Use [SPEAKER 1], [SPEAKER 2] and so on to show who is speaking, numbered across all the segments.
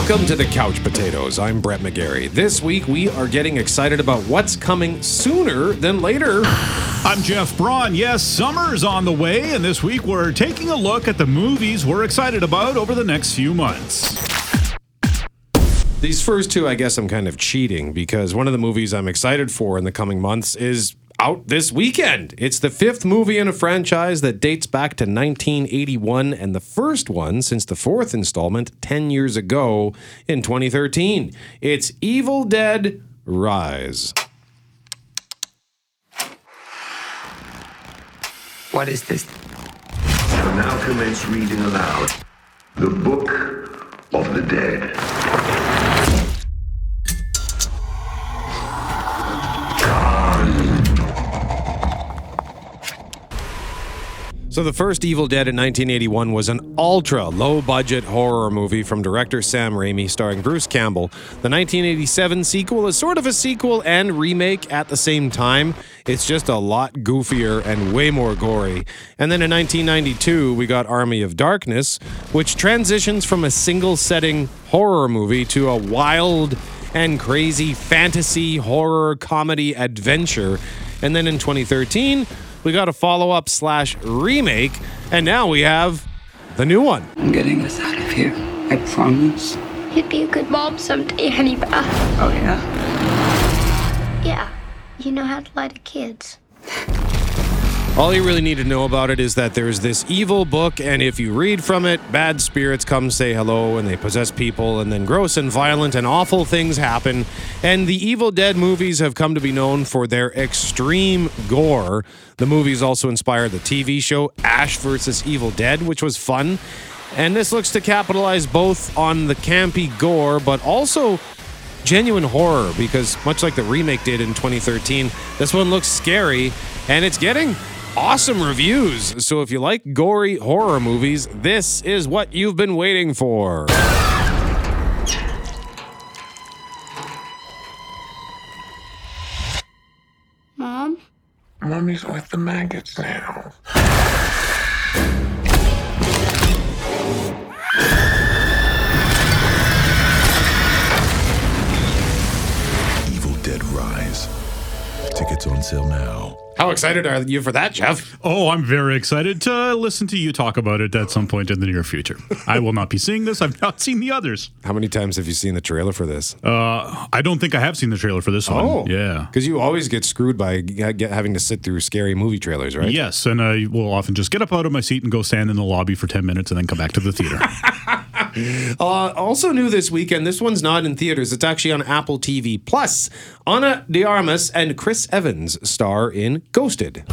[SPEAKER 1] Welcome to the Couch Potatoes. I'm Brett McGarry. This week we are getting excited about what's coming sooner than later.
[SPEAKER 2] I'm Jeff Braun. Yes, summer's on the way, and this week we're taking a look at the movies we're excited about over the next few months.
[SPEAKER 1] These first two, I guess I'm kind of cheating because one of the movies I'm excited for in the coming months is out this weekend. It's the fifth movie in a franchise that dates back to 1981 and the first one since the fourth installment 10 years ago in 2013. It's Evil Dead Rise.
[SPEAKER 3] What is this?
[SPEAKER 4] shall now commence reading aloud the Book of the Dead.
[SPEAKER 1] So, the first Evil Dead in 1981 was an ultra low budget horror movie from director Sam Raimi starring Bruce Campbell. The 1987 sequel is sort of a sequel and remake at the same time. It's just a lot goofier and way more gory. And then in 1992, we got Army of Darkness, which transitions from a single setting horror movie to a wild and crazy fantasy horror comedy adventure. And then in 2013, we got a follow up slash remake, and now we have the new one.
[SPEAKER 3] I'm getting us out of here. I promise.
[SPEAKER 5] You'd be a good mom someday, honey Beth.
[SPEAKER 3] Uh, oh, yeah?
[SPEAKER 5] Yeah, you know how to lie to kids.
[SPEAKER 1] All you really need to know about it is that there's this evil book, and if you read from it, bad spirits come say hello and they possess people, and then gross and violent and awful things happen. And the Evil Dead movies have come to be known for their extreme gore. The movies also inspired the TV show Ash vs. Evil Dead, which was fun. And this looks to capitalize both on the campy gore, but also genuine horror because much like the remake did in 2013 this one looks scary and it's getting awesome reviews so if you like gory horror movies this is what you've been waiting for
[SPEAKER 5] Mom?
[SPEAKER 4] Mommy's with the maggots now.
[SPEAKER 6] Tickets on sale now.
[SPEAKER 1] how excited are you for that jeff
[SPEAKER 2] Oh, I'm very excited to listen to you talk about it at some point in the near future. I will not be seeing this. I've not seen the others.
[SPEAKER 1] how many times have you seen the trailer for this
[SPEAKER 2] Uh, I don't think I have seen the trailer for this one. Oh, yeah.
[SPEAKER 1] because you always get screwed by g- get, having to sit through scary movie trailers right
[SPEAKER 2] Yes, and I will often just get up out of my seat and go stand in the lobby for 10 minutes and then come back to the theater.
[SPEAKER 1] Uh, also new this weekend, this one's not in theaters. It's actually on Apple TV Plus. Ana de Armas and Chris Evans star in Ghosted.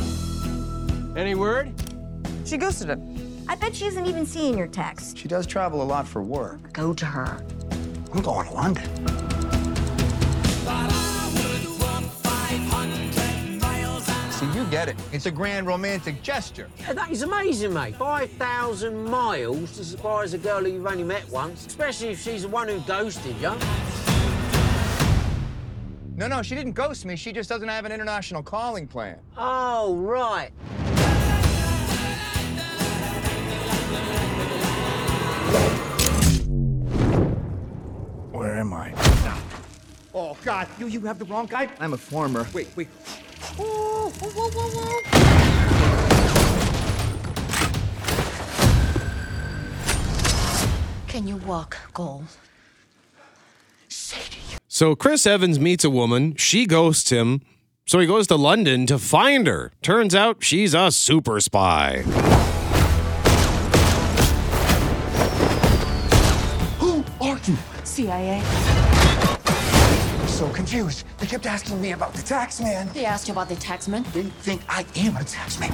[SPEAKER 7] Any word?
[SPEAKER 8] She ghosted him.
[SPEAKER 9] I bet she isn't even seeing your text.
[SPEAKER 7] She does travel a lot for work.
[SPEAKER 9] Go to her.
[SPEAKER 7] I'm going to London. Get it. It's a grand romantic gesture.
[SPEAKER 10] Yeah, that is amazing, mate. 5,000 miles to surprise a girl who you've only met once, especially if she's the one who ghosted you.
[SPEAKER 7] No, no, she didn't ghost me. She just doesn't have an international calling plan.
[SPEAKER 10] Oh, right.
[SPEAKER 7] Where am I?
[SPEAKER 11] Oh, God, you, you have the wrong guy?
[SPEAKER 7] I'm a farmer.
[SPEAKER 11] Wait, wait.
[SPEAKER 9] Can you walk, Cole?
[SPEAKER 1] So Chris Evans meets a woman, she ghosts him, so he goes to London to find her. Turns out she's a super spy.
[SPEAKER 7] Who are you?
[SPEAKER 8] CIA.
[SPEAKER 7] So confused. They kept asking me about the tax man.
[SPEAKER 9] They asked you about the taxman.
[SPEAKER 7] They think I am a tax man.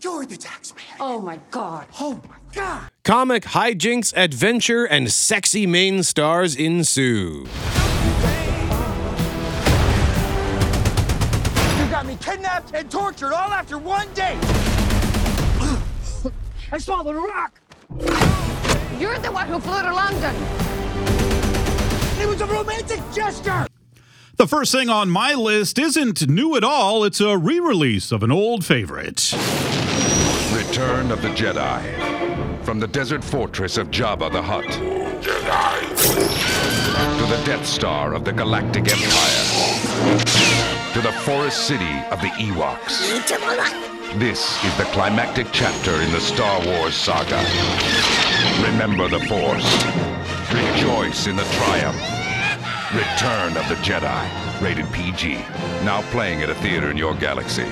[SPEAKER 7] You're the tax man.
[SPEAKER 9] Oh my god.
[SPEAKER 7] Oh my God.
[SPEAKER 1] Comic hijinks, adventure, and sexy main stars ensue.
[SPEAKER 7] You got me kidnapped and tortured all after one day. I saw the rock.
[SPEAKER 5] You're the one who flew to London.
[SPEAKER 7] It was a romantic gesture.
[SPEAKER 2] The first thing on my list isn't new at all, it's a re release of an old favorite.
[SPEAKER 6] Return of the Jedi.
[SPEAKER 12] From the desert fortress of Jabba the Hutt to the Death Star of the Galactic Empire to the forest city of the Ewoks. This is the climactic chapter in the Star Wars saga. Remember the Force. Rejoice in the triumph. Return of the Jedi. Rated PG. Now playing at a theater in your galaxy.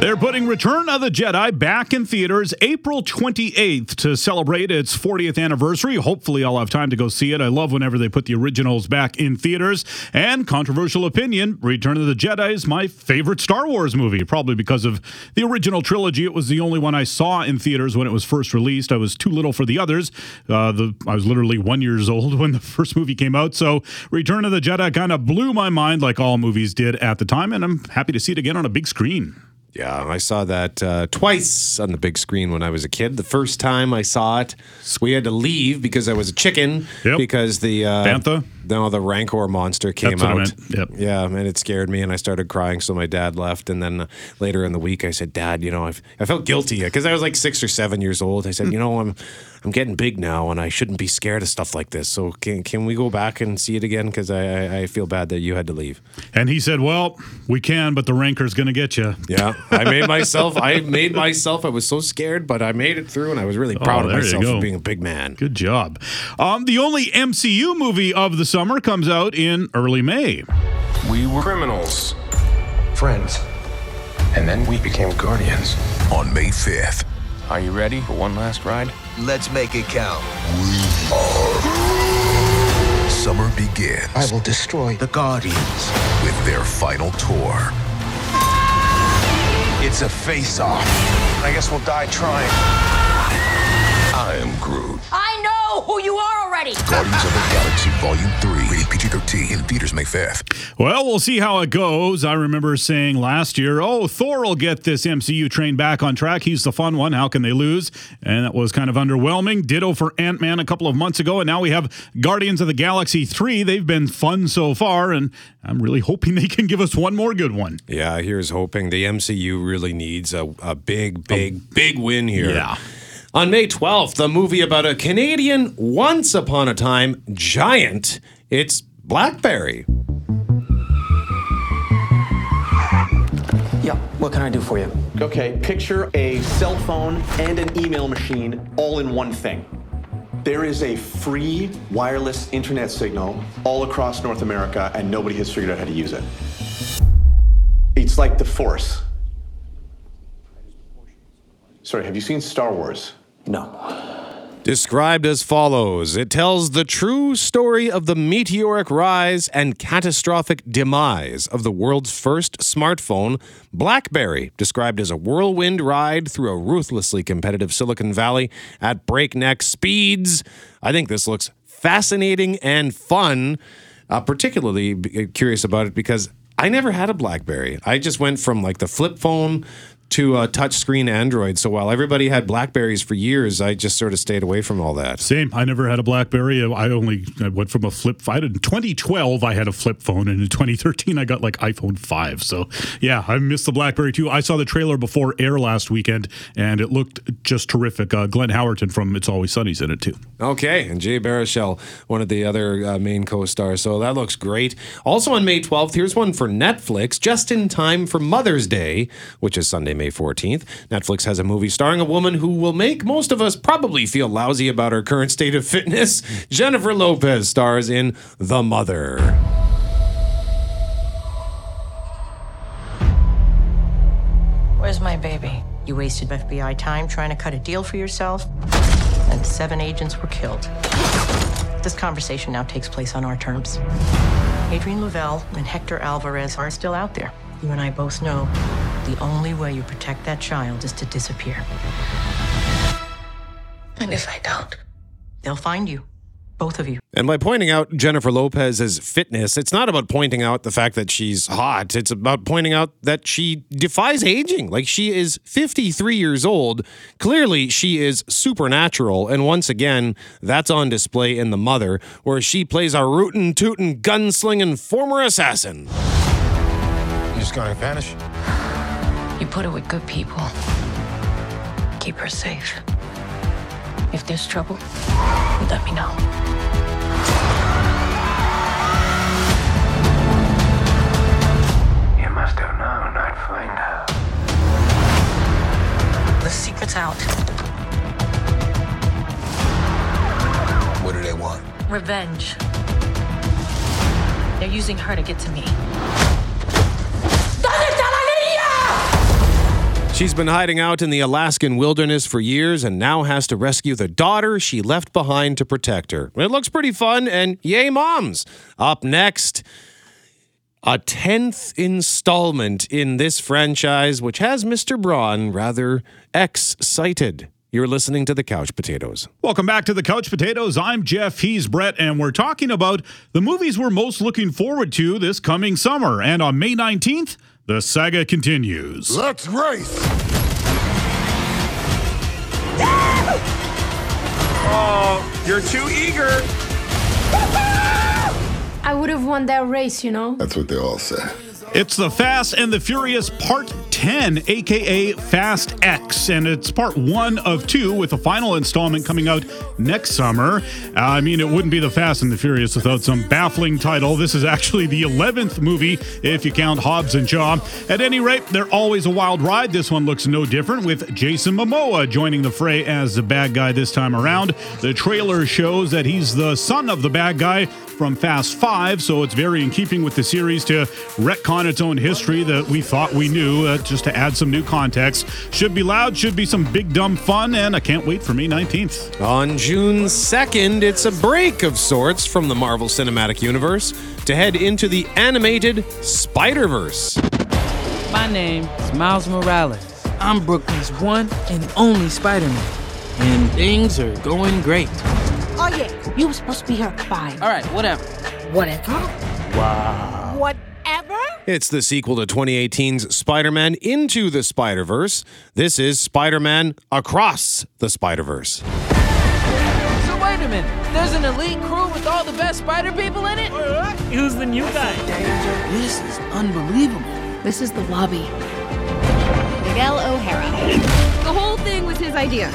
[SPEAKER 2] They're putting Return of the Jedi back in theaters April 28th to celebrate its 40th anniversary. Hopefully, I'll have time to go see it. I love whenever they put the originals back in theaters. And controversial opinion Return of the Jedi is my favorite Star Wars movie, probably because of the original trilogy. It was the only one I saw in theaters when it was first released. I was too little for the others. Uh, the, I was literally one years old when the first movie came out. So, Return of the Jedi kind of blew my mind, like all movies did at the time. And I'm happy to see it again on a big screen.
[SPEAKER 1] Yeah, I saw that uh, twice on the big screen when I was a kid. The first time I saw it, we had to leave because I was a chicken
[SPEAKER 2] Yep.
[SPEAKER 1] because the uh,
[SPEAKER 2] Bantha?
[SPEAKER 1] No, the Rancor monster came
[SPEAKER 2] That's what I
[SPEAKER 1] out.
[SPEAKER 2] meant. Yep.
[SPEAKER 1] Yeah, and it scared me, and I started crying. So my dad left, and then uh, later in the week, I said, "Dad, you know, I've, I felt guilty because I was like six or seven years old." I said, "You know, I'm I'm getting big now, and I shouldn't be scared of stuff like this. So can can we go back and see it again? Because I, I I feel bad that you had to leave."
[SPEAKER 2] And he said, Well, we can, but the rancor's going to get you.
[SPEAKER 1] Yeah, I made myself. I made myself. I was so scared, but I made it through, and I was really proud of
[SPEAKER 2] Oh, there you
[SPEAKER 1] myself for being a big man.
[SPEAKER 2] Good job. Um, the only MCU movie of the summer comes out in early May.
[SPEAKER 13] We were criminals, friends, and then we became guardians.
[SPEAKER 6] On May 5th,
[SPEAKER 13] Are you ready for one last ride?
[SPEAKER 7] Let's make it count. We are.
[SPEAKER 6] Summer begins
[SPEAKER 7] I will destroy the Guardians.
[SPEAKER 6] with their final tour.
[SPEAKER 13] It's a face-off. I guess we'll die trying.
[SPEAKER 6] I am Groot.
[SPEAKER 9] I know who you are already.
[SPEAKER 6] Guardians of the Galaxy Volume 3. Rated PG-13 in theaters May 5th.
[SPEAKER 2] Well, we'll see how it goes. I remember saying last year, oh, Thor will get this MCU train back on track. He's the fun one. How can they lose? And that was kind of underwhelming. Ditto for Ant Man a couple of months ago. And now we have Guardians of the Galaxy 3. They've been fun so far. And I'm really hoping they can give us one more good one.
[SPEAKER 1] Yeah, here's hoping the MCU really needs a, a big, big, big win here.
[SPEAKER 2] Yeah.
[SPEAKER 1] On May 12th, the movie about a Canadian once upon a time giant. It's Blackberry.
[SPEAKER 14] Yeah, what can I do for you? Okay, picture a cell phone and an email machine all in one thing. There is a free wireless internet signal all across North America, and nobody has figured out how to use it. It's like the Force. Sorry, have you seen Star Wars? No.
[SPEAKER 1] Described as follows It tells the true story of the meteoric rise and catastrophic demise of the world's first smartphone, Blackberry, described as a whirlwind ride through a ruthlessly competitive Silicon Valley at breakneck speeds. I think this looks fascinating and fun. Uh, particularly curious about it because I never had a Blackberry. I just went from like the flip phone to a touchscreen Android. So while everybody had Blackberries for years, I just sort of stayed away from all that.
[SPEAKER 2] Same. I never had a BlackBerry. I only I went from a flip. I had, in 2012, I had a flip phone, and in 2013, I got like iPhone 5. So yeah, I missed the BlackBerry too. I saw the trailer before air last weekend, and it looked just terrific. Uh, Glenn Howerton from It's Always Sunny's in it too.
[SPEAKER 1] Okay, and Jay Baruchel, one of the other uh, main co-stars. So that looks great. Also on May 12th, here's one for Netflix, just in time for Mother's Day, which is Sunday, May 14th. Netflix has a movie starring a woman who will make most of us probably feel lousy about her current state of fitness. Jennifer Lopez stars in The Mother.
[SPEAKER 15] Where's my baby? You wasted FBI time trying to cut a deal for yourself, and seven agents were killed. This conversation now takes place on our terms. Adrian Lovell and Hector Alvarez are still out there. You and I both know the only way you protect that child is to disappear.
[SPEAKER 5] And if I don't?
[SPEAKER 15] They'll find you, both of you.
[SPEAKER 1] And by pointing out Jennifer Lopez's fitness, it's not about pointing out the fact that she's hot. It's about pointing out that she defies aging. Like she is 53 years old. Clearly, she is supernatural. And once again, that's on display in The Mother, where she plays a rootin' tootin' gunslinging former assassin.
[SPEAKER 13] You just gonna vanish?
[SPEAKER 5] You put her with good people. Keep her safe.
[SPEAKER 15] If there's trouble, let me know.
[SPEAKER 13] You must have known I'd find out.
[SPEAKER 15] The secret's out.
[SPEAKER 6] What do they want?
[SPEAKER 15] Revenge. They're using her to get to me.
[SPEAKER 1] She's been hiding out in the Alaskan wilderness for years and now has to rescue the daughter she left behind to protect her. It looks pretty fun, and yay, moms! Up next, a 10th installment in this franchise, which has Mr. Braun rather excited. You're listening to the Couch Potatoes.
[SPEAKER 2] Welcome back to the Couch Potatoes. I'm Jeff. He's Brett, and we're talking about the movies we're most looking forward to this coming summer. And on May 19th, the saga continues.
[SPEAKER 6] Let's race!
[SPEAKER 11] Oh, you're too eager.
[SPEAKER 5] I would have won that race, you know?
[SPEAKER 6] That's what they all say.
[SPEAKER 2] It's the Fast and the Furious Part 10, aka Fast X, and it's part one of two with a final installment coming out next summer. Uh, I mean, it wouldn't be the Fast and the Furious without some baffling title. This is actually the 11th movie, if you count Hobbs and Shaw. At any rate, they're always a wild ride. This one looks no different, with Jason Momoa joining the fray as the bad guy this time around. The trailer shows that he's the son of the bad guy from Fast Five, so it's very in keeping with the series to retcon its own history that we thought we knew, uh, just to add some new context. Should be loud, should be some big dumb fun, and I can't wait for May 19th.
[SPEAKER 1] On June 2nd, it's a break of sorts from the Marvel Cinematic Universe to head into the animated Spider Verse.
[SPEAKER 16] My name is Miles Morales. I'm Brooklyn's one and only Spider Man. And things are going great.
[SPEAKER 9] Oh, yeah. You were supposed to be here at five.
[SPEAKER 16] All right, whatever.
[SPEAKER 9] Whatever.
[SPEAKER 1] Wow.
[SPEAKER 9] Whatever?
[SPEAKER 1] It's the sequel to 2018's Spider Man Into the Spider Verse. This is Spider Man Across the Spider Verse.
[SPEAKER 16] So wait a minute. There's an elite crew with all the best spider people in it? Who's the new guy? This is unbelievable.
[SPEAKER 17] This is the lobby.
[SPEAKER 18] Miguel O'Hara.
[SPEAKER 17] The whole thing was his idea.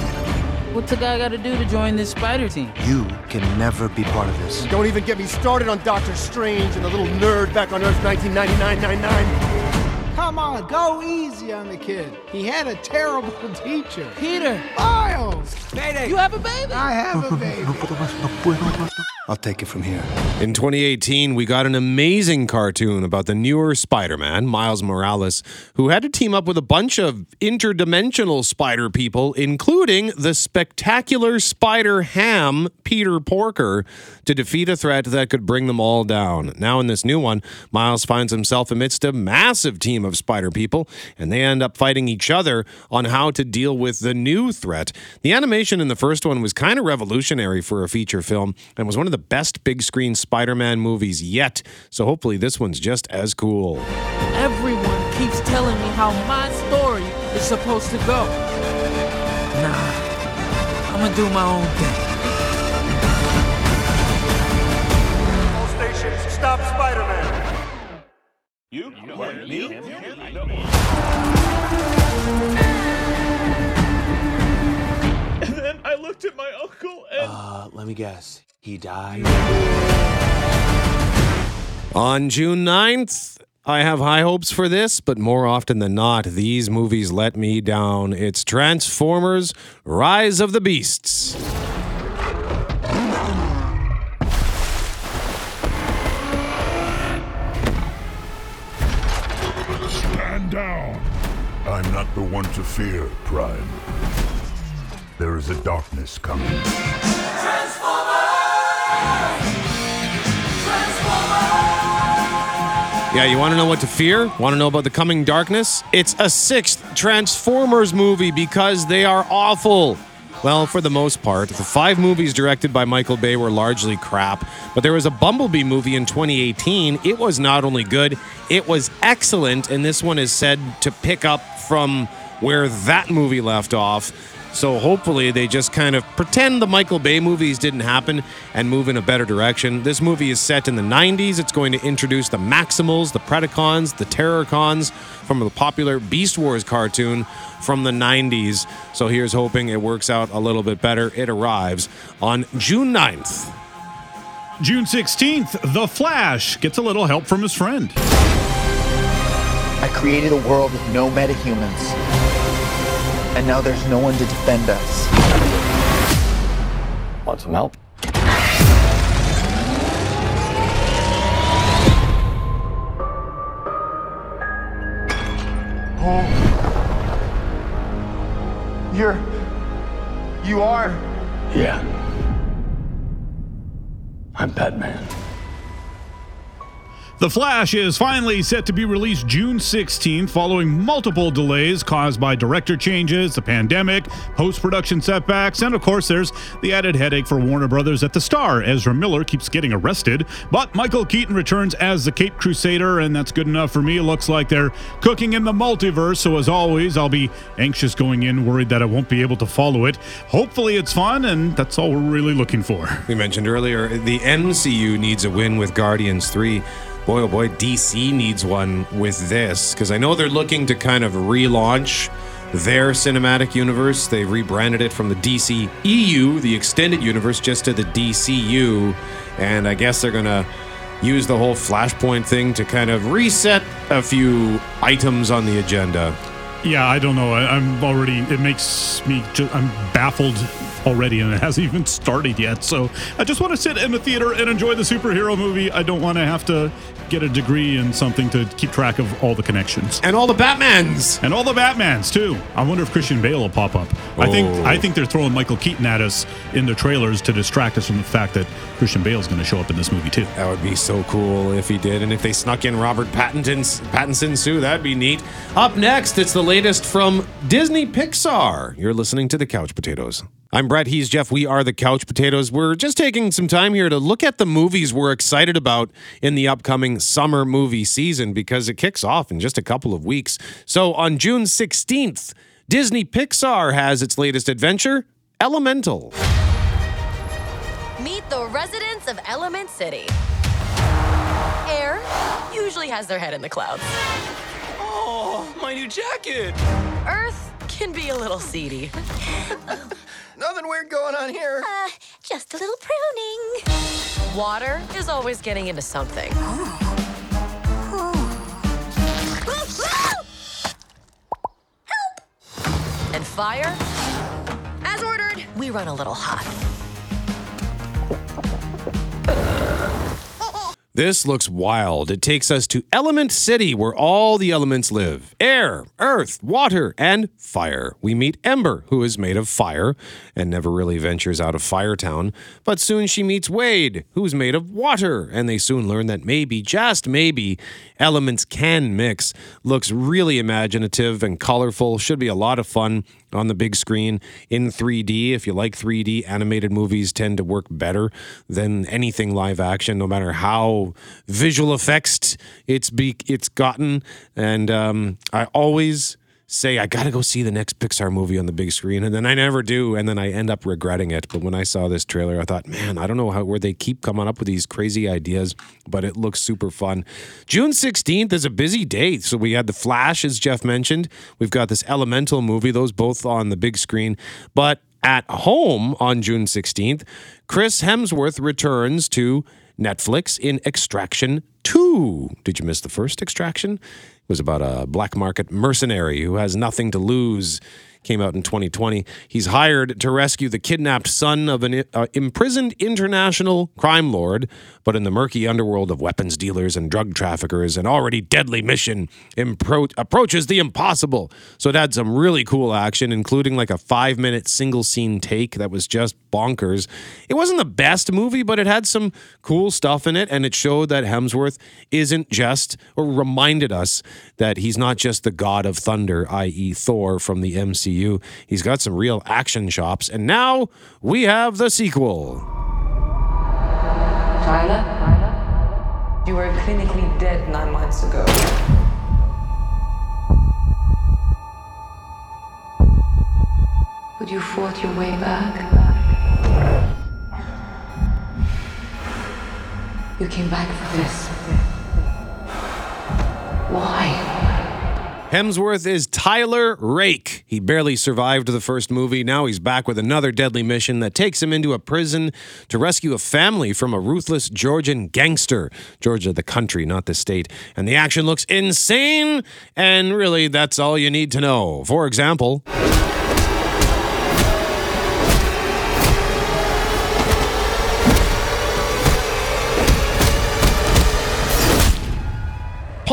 [SPEAKER 16] What's a guy got to do to join this spider team?
[SPEAKER 19] You can never be part of this.
[SPEAKER 11] Don't even get me started on Doctor Strange and the little nerd back on Earth 1999-99.
[SPEAKER 20] Come on, go easy on the kid. He had a terrible teacher.
[SPEAKER 16] Peter.
[SPEAKER 20] Miles!
[SPEAKER 16] Mayday. You have a baby?
[SPEAKER 20] I have a baby.
[SPEAKER 19] I'll take it from here.
[SPEAKER 1] In 2018, we got an amazing cartoon about the newer Spider Man, Miles Morales, who had to team up with a bunch of interdimensional spider people, including the spectacular Spider Ham, Peter Porker, to defeat a threat that could bring them all down. Now, in this new one, Miles finds himself amidst a massive team of spider people, and they end up fighting each other on how to deal with the new threat. The animation in the first one was kind of revolutionary for a feature film and was one of the best big screen Spider Man movies yet. So hopefully this one's just as cool.
[SPEAKER 16] Everyone keeps telling me how my story is supposed to go. Nah, I'm gonna do my own thing.
[SPEAKER 11] All stations, stop Spider-Man.
[SPEAKER 13] You? What, me?
[SPEAKER 21] And then I looked at my uncle and.
[SPEAKER 19] Uh, let me guess. He died.
[SPEAKER 1] On June 9th, I have high hopes for this, but more often than not, these movies let me down. It's Transformers Rise of the Beasts.
[SPEAKER 22] The one to fear, Prime. There is a darkness coming. Transformers.
[SPEAKER 1] Yeah, you want to know what to fear? Want to know about the coming darkness? It's a sixth Transformers movie because they are awful. Well, for the most part, the five movies directed by Michael Bay were largely crap, but there was a Bumblebee movie in 2018. It was not only good, it was excellent, and this one is said to pick up from where that movie left off. So hopefully they just kind of pretend the Michael Bay movies didn't happen and move in a better direction. This movie is set in the 90s. It's going to introduce the Maximals, the Predacons, the Terrorcons from the popular Beast Wars cartoon from the 90s. So here's hoping it works out a little bit better. It arrives on June 9th.
[SPEAKER 2] June 16th, The Flash gets a little help from his friend.
[SPEAKER 23] I created a world with no metahumans. And now there's no one to defend us.
[SPEAKER 19] Want some help?
[SPEAKER 11] Oh. You're. You are.
[SPEAKER 19] Yeah. I'm Batman.
[SPEAKER 2] The Flash is finally set to be released June 16th following multiple delays caused by director changes, the pandemic, post production setbacks, and of course, there's the added headache for Warner Brothers at the star. Ezra Miller keeps getting arrested, but Michael Keaton returns as the Cape Crusader, and that's good enough for me. It looks like they're cooking in the multiverse, so as always, I'll be anxious going in, worried that I won't be able to follow it. Hopefully, it's fun, and that's all we're really looking for.
[SPEAKER 1] We mentioned earlier the MCU needs a win with Guardians 3. Boy, oh boy, DC needs one with this because I know they're looking to kind of relaunch their cinematic universe. They rebranded it from the DC EU, the extended universe, just to the DCU. And I guess they're to use the whole Flashpoint thing to kind of reset a few items on the agenda.
[SPEAKER 2] Yeah, I don't know. I, am already. It makes me. Just, I'm baffled already, and it hasn't even started yet. So I just want to sit in the theater and enjoy the superhero movie. I don't want to have to get a degree in something to keep track of all the connections
[SPEAKER 1] and all the Batmans
[SPEAKER 2] and all the Batmans too. I wonder if Christian Bale will pop up. Oh. I think. Oh. I think they're throwing Michael Keaton at us in the trailers to distract us from the fact that Christian Bale is going to show up in this movie too.
[SPEAKER 1] That would be so cool if he did, and if they snuck in Robert Pattinson's Pattinson too, that'd be neat. Up next, it's the latest from Disney Pixar. You're listening to the Couch Potatoes. I'm Brett. He's Jeff. We are the Couch Potatoes. We're just taking some time here to look at the movies we're excited about in the upcoming summer movie season because it kicks off in just a couple of weeks. So on June 16th, Disney Pixar has its latest adventure, Elemental.
[SPEAKER 24] Meet the residents of Element City. Air usually has their head in the clouds.
[SPEAKER 21] Oh, my new jacket!
[SPEAKER 24] Earth can be a little seedy.
[SPEAKER 7] Nothing weird going on here.
[SPEAKER 24] Uh, just a little pruning. Water is always getting into something. Help! And fire? As ordered, we run a little hot.
[SPEAKER 1] This looks wild. It takes us to Element City, where all the elements live air, earth, water, and fire. We meet Ember, who is made of fire and never really ventures out of Firetown. But soon she meets Wade, who's made of water, and they soon learn that maybe, just maybe, elements can mix. Looks really imaginative and colorful. Should be a lot of fun on the big screen in 3D. If you like 3D, animated movies tend to work better than anything live action, no matter how visual effects it's be it's gotten. And um, I always say I got to go see the next Pixar movie on the big screen, and then I never do, and then I end up regretting it. But when I saw this trailer, I thought, man, I don't know how where they keep coming up with these crazy ideas, but it looks super fun. June sixteenth is a busy day, so we had the Flash, as Jeff mentioned. We've got this Elemental movie; those both on the big screen, but at home on June 16th, Chris Hemsworth returns to Netflix in Extraction 2. Did you miss the first Extraction? Was about a black market mercenary who has nothing to lose. Came out in 2020. He's hired to rescue the kidnapped son of an uh, imprisoned international crime lord, but in the murky underworld of weapons dealers and drug traffickers, an already deadly mission impro- approaches the impossible. So it had some really cool action, including like a five minute single scene take that was just bonkers. It wasn't the best movie, but it had some cool stuff in it, and it showed that Hemsworth isn't just, or reminded us that he's not just the god of thunder, i.e., Thor from the MCU. You, he's got some real action chops, and now we have the sequel.
[SPEAKER 25] Tyler, you were clinically dead nine months ago. But you fought your way back. You came back for this. Why?
[SPEAKER 1] Hemsworth is Tyler Rake. He barely survived the first movie. Now he's back with another deadly mission that takes him into a prison to rescue a family from a ruthless Georgian gangster. Georgia, the country, not the state. And the action looks insane. And really, that's all you need to know. For example.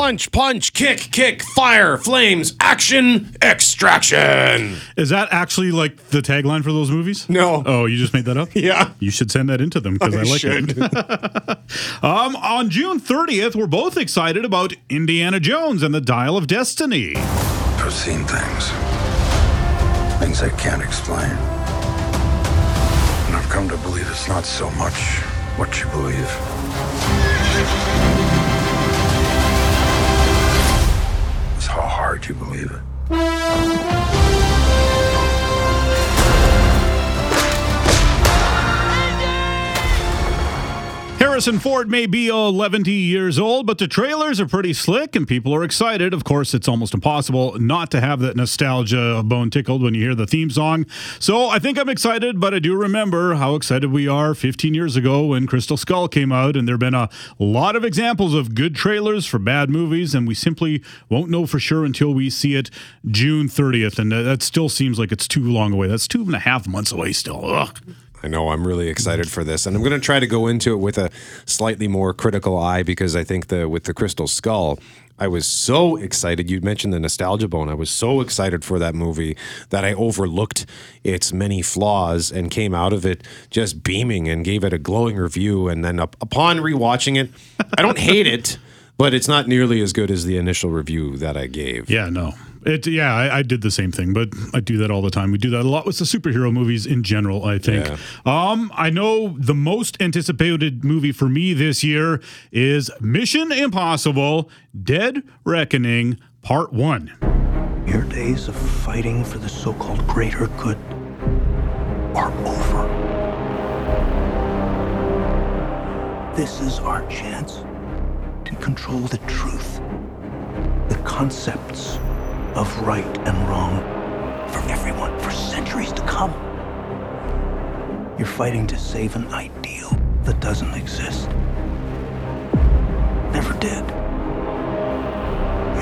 [SPEAKER 1] Punch, punch, kick, kick, fire, flames, action, extraction.
[SPEAKER 2] Is that actually like the tagline for those movies?
[SPEAKER 1] No.
[SPEAKER 2] Oh, you just made that up?
[SPEAKER 1] Yeah.
[SPEAKER 2] You should send that into them because I,
[SPEAKER 1] I
[SPEAKER 2] like
[SPEAKER 1] should.
[SPEAKER 2] it. um, on June 30th, we're both excited about Indiana Jones and the Dial of Destiny.
[SPEAKER 6] I've seen things. Things I can't explain. And I've come to believe it's not so much what you believe. How you believe it.
[SPEAKER 2] Harrison Ford may be 11 years old, but the trailers are pretty slick and people are excited. Of course, it's almost impossible not to have that nostalgia bone tickled when you hear the theme song. So I think I'm excited, but I do remember how excited we are 15 years ago when Crystal Skull came out, and there have been a lot of examples of good trailers for bad movies, and we simply won't know for sure until we see it June 30th. And that still seems like it's too long away. That's two and a half months away still. Ugh.
[SPEAKER 1] I know I'm really excited for this, and I'm going to try to go into it with a slightly more critical eye because I think the with the Crystal Skull, I was so excited. You mentioned the nostalgia bone. I was so excited for that movie that I overlooked its many flaws and came out of it just beaming and gave it a glowing review. And then up, upon rewatching it, I don't hate it, but it's not nearly as good as the initial review that I gave.
[SPEAKER 2] Yeah, no. It yeah, I, I, did the same thing, but I do that all the time. We do that a lot with the superhero movies in general. I think.
[SPEAKER 1] Yeah.
[SPEAKER 2] Um, I know the most anticipated movie for me this year is Mission Impossible: Dead Reckoning Part One.
[SPEAKER 26] Your days of fighting for the so-called greater good are over. This is our chance to control the truth, the concepts of right and wrong for everyone for centuries to come. You're fighting to save an ideal that doesn't exist. Never did.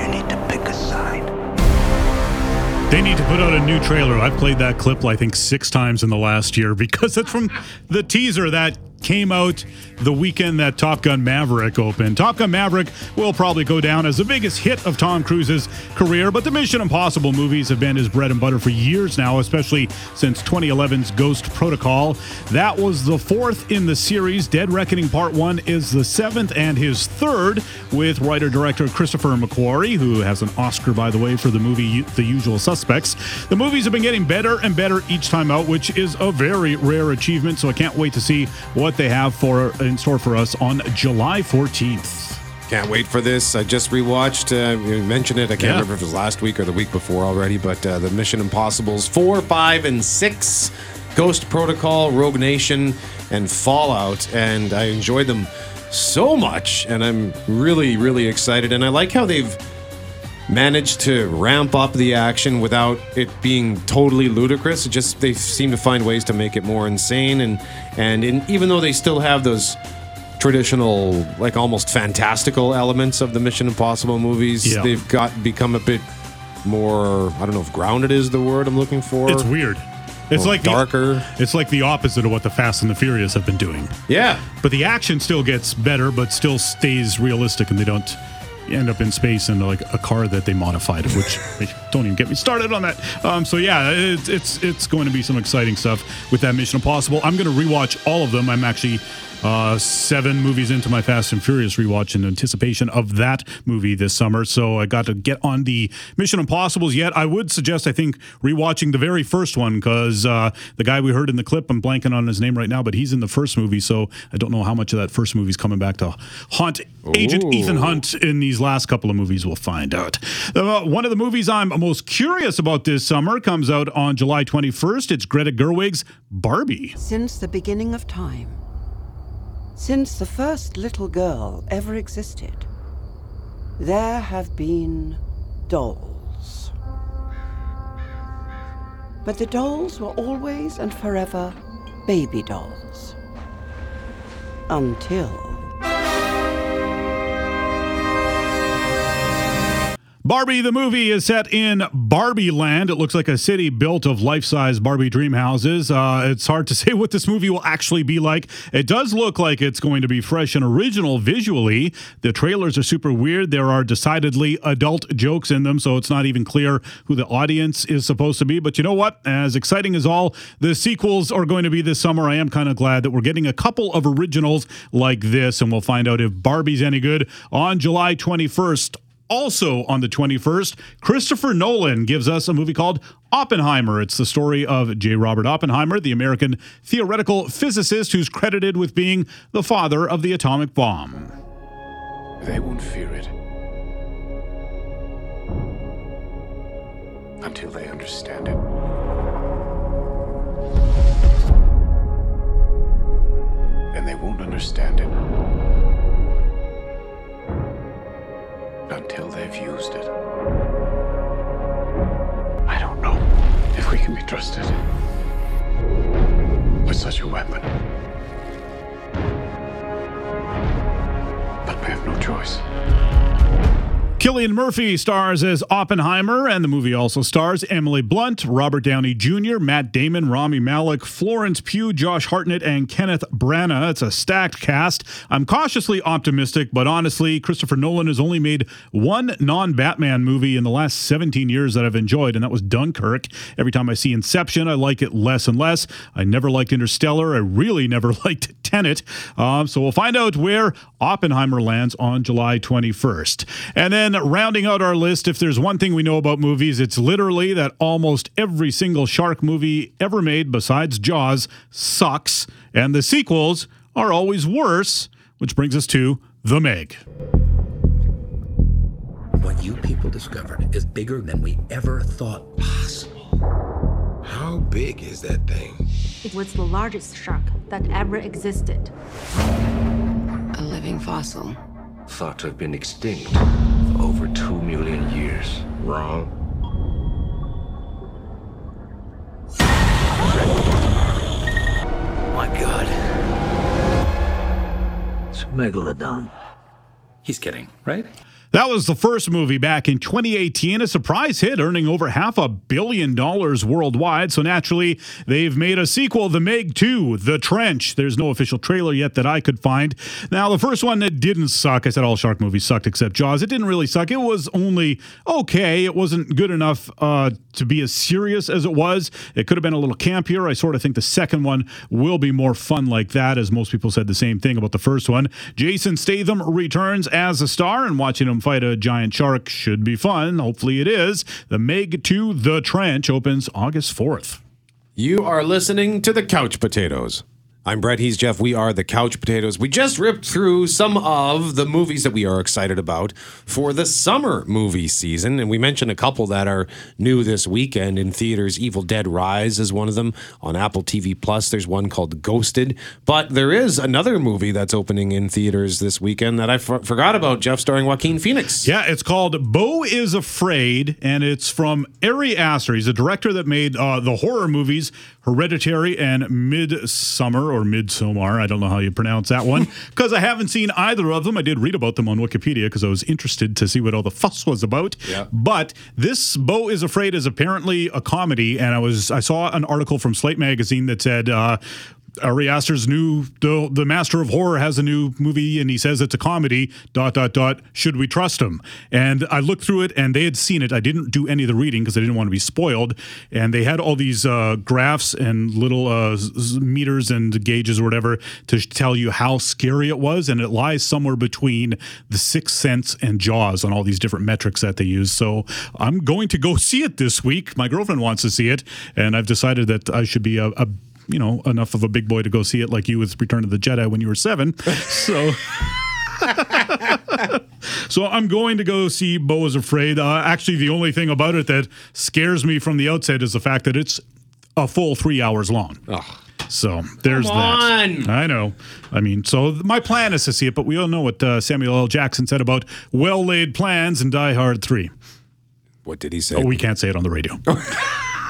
[SPEAKER 26] You need to pick a side.
[SPEAKER 2] They need to put out a new trailer. I've played that clip, I think, six times in the last year because it's from the teaser that came out the weekend that Top Gun Maverick opened. Top Gun Maverick will probably go down as the biggest hit of Tom Cruise's career, but the Mission Impossible movies have been his bread and butter for years now, especially since 2011's Ghost Protocol. That was the fourth in the series. Dead Reckoning Part 1 is the seventh and his third, with writer director Christopher McQuarrie, who has an Oscar, by the way, for the movie The Usual Suspects. The movies have been getting better and better each time out, which is a very rare achievement, so I can't wait to see what they have for in store for us on July 14th.
[SPEAKER 1] Can't wait for this. I just rewatched. Uh, you mentioned it. I can't
[SPEAKER 2] Yeah.
[SPEAKER 1] remember if it was last week or the week before already, but uh, the Mission Impossibles four, five, and six, Ghost Protocol, Rogue Nation, and Fallout, and I enjoyed them so much, and I'm really, really excited. And I like how they've managed to ramp up the action without it being totally ludicrous. It just they seem to find ways to make it more insane, and and in, even though they still have those traditional, like almost fantastical elements of the Mission Impossible movies,
[SPEAKER 2] Yeah.
[SPEAKER 1] they've got become a bit more. I don't know if grounded is the word I'm looking for.
[SPEAKER 2] It's weird. It's like
[SPEAKER 1] darker.
[SPEAKER 2] The, it's like the opposite of what the Fast and the Furious have been doing.
[SPEAKER 1] Yeah.
[SPEAKER 2] But the action still gets better, but still stays realistic, and they don't end up in space in like a car that they modified. Which don't even get me started on that. Um, so yeah, it's it's it's going to be some exciting stuff with that Mission Impossible. I'm going to rewatch all of them. I'm actually. Uh, seven movies into my Fast and Furious rewatch in anticipation of that movie this summer. So I got to get on the Mission Impossibles yet. I would suggest, I think, rewatching the very first one because uh, the guy we heard in the clip, I'm blanking on his name right now, but he's in the first movie. So I don't know how much of that first movie is coming back to haunt Agent Ethan Hunt in these last couple of movies. We'll find out. Uh, one of the movies I'm most curious about this summer comes out on July 21st. It's Greta Gerwig's Barbie.
[SPEAKER 27] Since the beginning of time, since the first little girl ever existed, there have been dolls. But the dolls were always and forever baby dolls. Until.
[SPEAKER 2] Barbie the movie is set in Barbie Land. It looks like a city built of life size Barbie dream houses. Uh, it's hard to say what this movie will actually be like. It does look like it's going to be fresh and original visually. The trailers are super weird. There are decidedly adult jokes in them, so it's not even clear who the audience is supposed to be. But you know what? As exciting as all the sequels are going to be this summer, I am kind of glad that we're getting a couple of originals like this, and we'll find out if Barbie's any good on July 21st. Also on the 21st, Christopher Nolan gives us a movie called Oppenheimer. It's the story of J. Robert Oppenheimer, the American theoretical physicist who's credited with being the father of the atomic bomb.
[SPEAKER 13] They won't fear it. Until they understand it. And they won't understand it. Until they've used it. I don't know if we can be trusted with such a weapon. But we have no choice.
[SPEAKER 2] Cillian Murphy stars as Oppenheimer, and the movie also stars Emily Blunt, Robert Downey Jr., Matt Damon, Rami Malek, Florence Pugh, Josh Hartnett, and Kenneth Branagh. It's a stacked cast. I'm cautiously optimistic, but honestly, Christopher Nolan has only made one non Batman movie in the last 17 years that I've enjoyed, and that was Dunkirk. Every time I see Inception, I like it less and less. I never liked Interstellar. I really never liked Tenet. Um, so we'll find out where Oppenheimer lands on July 21st. And then rounding out our list, if there's one thing we know about movies, it's literally that almost every single shark movie ever made besides Jaws sucks, and the sequels are always worse, which brings us to The Meg.
[SPEAKER 28] What you people discovered is bigger than we ever thought possible.
[SPEAKER 29] How big is that thing?
[SPEAKER 30] It was the largest shark that ever existed.
[SPEAKER 31] A living fossil.
[SPEAKER 13] Thought to have been extinct for over two million years.
[SPEAKER 29] Wrong.
[SPEAKER 28] My God.
[SPEAKER 26] It's a megalodon.
[SPEAKER 28] He's kidding, right?
[SPEAKER 2] That was the first movie back in 2018, a surprise hit, earning over half a billion dollars worldwide. So naturally, they've made a sequel, The Meg 2, The Trench. There's no official trailer yet that I could find. Now, the first one that didn't suck, I said all shark movies sucked except Jaws. It didn't really suck. It was only okay. It wasn't good enough uh, to be as serious as it was. It could have been a little campier. I sort of think the second one will be more fun like that, as most people said the same thing about the first one. Jason Statham returns as a star, and watching him fight a giant shark should be fun. Hopefully, it is. The Meg 2 The Trench opens August 4th.
[SPEAKER 1] You are listening to the Couch Potatoes. I'm Brett. He's Jeff. We are the Couch Potatoes. We just ripped through some of the movies that we are excited about for the summer movie season. And we mentioned a couple that are new this weekend in theaters. Evil Dead Rise is one of them. On Apple TV Plus, there's one called Ghosted. But there is another movie that's opening in theaters this weekend that I forgot about, Jeff, starring Joaquin Phoenix.
[SPEAKER 2] Yeah, it's called Beau is Afraid, and it's from Ari Aster. He's a director that made uh, the horror movies Hereditary and Midsummer or Midsommar. I don't know how you pronounce that one because I haven't seen either of them. I did read about them on Wikipedia because I was interested to see what all the fuss was about.
[SPEAKER 1] Yeah.
[SPEAKER 2] But this Beau is Afraid is apparently a comedy, and I was I saw an article from Slate magazine that said. Uh, Ari Aster's new the, the Master of Horror has a new movie and he says it's a comedy. Dot dot dot. Should we trust him? And I looked through it and they had seen it. I didn't do any of the reading because I didn't want to be spoiled. And they had all these uh, graphs and little uh, meters and gauges or whatever to tell you how scary it was. And it lies somewhere between The Sixth Sense and Jaws on all these different metrics that they use. So I'm going to go see it this week. My girlfriend wants to see it, and I've decided that I should be a, a you know enough of a big boy to go see it like you with Return of the Jedi when you were seven. So. So I'm going to go see Beau is Afraid. Uh, actually, the only thing about it that scares me from the outset is the fact that it's a full three hours long. So there's
[SPEAKER 1] Come
[SPEAKER 2] that. I know. I mean, so my plan is to see it, but we all know what uh, Samuel L. Jackson said about well laid plans in Die Hard 3.
[SPEAKER 1] What did he say?
[SPEAKER 2] Oh, we can't say it on the radio.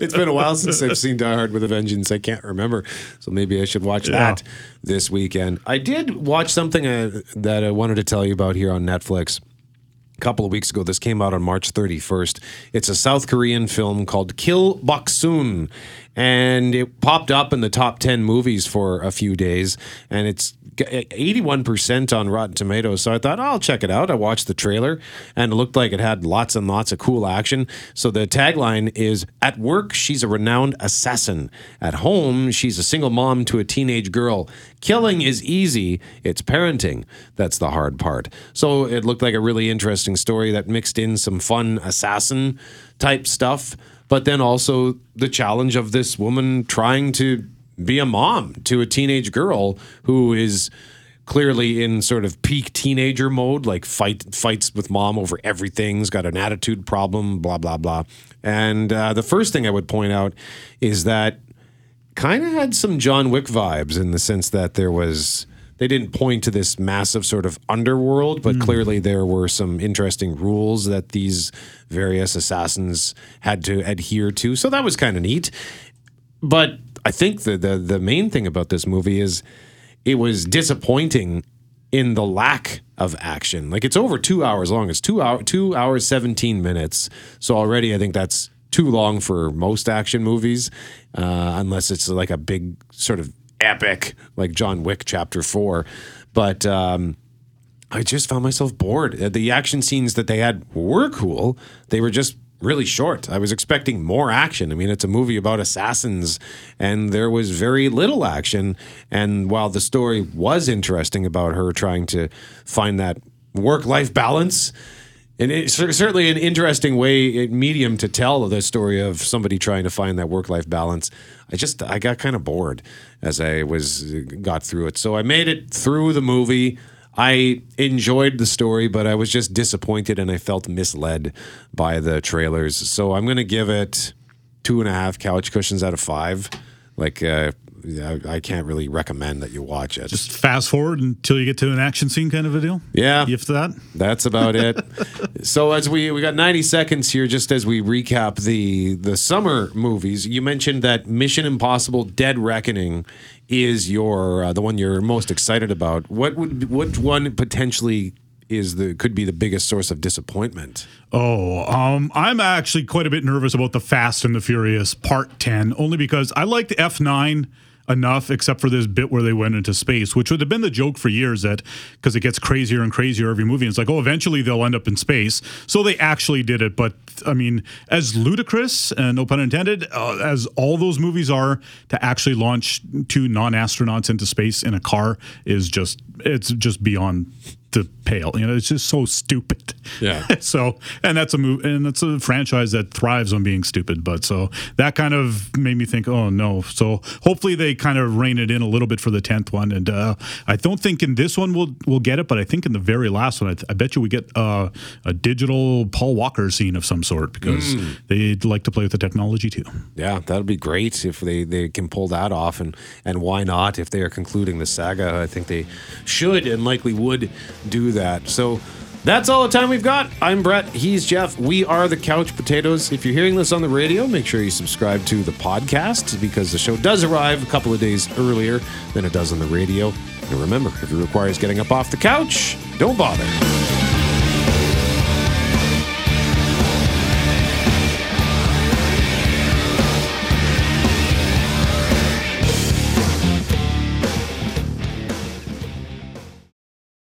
[SPEAKER 1] it's been a while since I've seen Die Hard with a Vengeance. I can't remember, so maybe I should watch
[SPEAKER 2] Yeah.
[SPEAKER 1] that this weekend. I did watch something uh, that I wanted to tell you about here on Netflix. A couple of weeks ago, this came out on March 31st. It's a South Korean film called Kill Boksoon, and it popped up in the top 10 movies for a few days, and it's 81% uh, on Rotten Tomatoes. So I thought, oh, I'll check it out. I watched the trailer, and it looked like it had lots and lots of cool action. So the tagline is At work, she's a renowned assassin. At home, she's a single mom to a teenage girl. Killing is easy, it's parenting that's the hard part. So it looked like a really interesting story that mixed in some fun assassin type stuff, but then also the challenge of this woman trying to be a mom to a teenage girl who is clearly in sort of peak teenager mode, like fight fights with mom over everything's got an attitude problem, blah blah blah. And uh, the first thing I would point out is that kind of had some John Wick vibes in the sense that there was they didn't point to this massive sort of underworld, but clearly there were some interesting rules that these various assassins had to adhere to. So that was kind of neat. But I think the, the the main thing about this movie is it was disappointing in the lack of action. Like it's over two hours long. It's two hour two hours seventeen minutes. So already I think that's too long for most action movies, uh, unless it's like a big sort of epic like John Wick Chapter Four. But um, I just found myself bored. Uh, The action scenes that they had were cool. They were just really short. I was expecting more action. I mean, it's a movie about assassins, and there was very little action. And while the story was interesting about her trying to find that work life balance, and it's certainly an interesting way, medium to tell the story of somebody trying to find that work life balance. I just I got kind of bored as I was got through it. So I made it through the movie. I enjoyed the story, but I was just disappointed and I felt misled by the trailers. So I'm going to give it two and a half couch cushions out of five. Like, uh, I, I can't really recommend that you watch it.
[SPEAKER 2] Just fast forward until you get to an action scene kind of a deal.
[SPEAKER 1] Yeah.
[SPEAKER 2] If that.
[SPEAKER 1] That's about it. so as we we got 90 seconds here just as we recap the the summer movies. You mentioned that Mission Impossible Dead Reckoning is your uh, the one you're most excited about. What would which one potentially is the could be the biggest source of disappointment?
[SPEAKER 2] Oh, um, I'm actually quite a bit nervous about the Fast and the Furious Part 10, only because I liked F9 enough, except for this bit where they went into space, which would have been the joke for years that because it gets crazier and crazier every movie. It's like, oh, eventually they'll end up in space. So they actually did it. But I mean, as ludicrous, and no pun intended, uh, as all those movies are, to actually launch two non astronauts into space in a car is just, it's just beyond the pale. You know, it's just so stupid.
[SPEAKER 1] Yeah.
[SPEAKER 2] so, and that's a move, and that's a franchise that thrives on being stupid. But so that kind of made me think, oh no. So hopefully they kind of rein it in a little bit for the tenth one. And uh, I don't think in this one we'll we'll get it, but I think in the very last one, I, th- I bet you we get uh, a digital Paul Walker scene of some sort because
[SPEAKER 1] Mm.
[SPEAKER 2] they'd like to play with the technology too.
[SPEAKER 1] Yeah, that'd be great if they, they can pull that off, and and why not? If they are concluding the saga, I think they should and likely would do that. So that's all the time we've got. I'm Brett. He's Jeff. We are the Couch Potatoes. If you're hearing this on the radio, make sure you subscribe to the podcast because the show does arrive a couple of days earlier than it does on the radio. And remember, if it requires getting up off the couch, don't bother.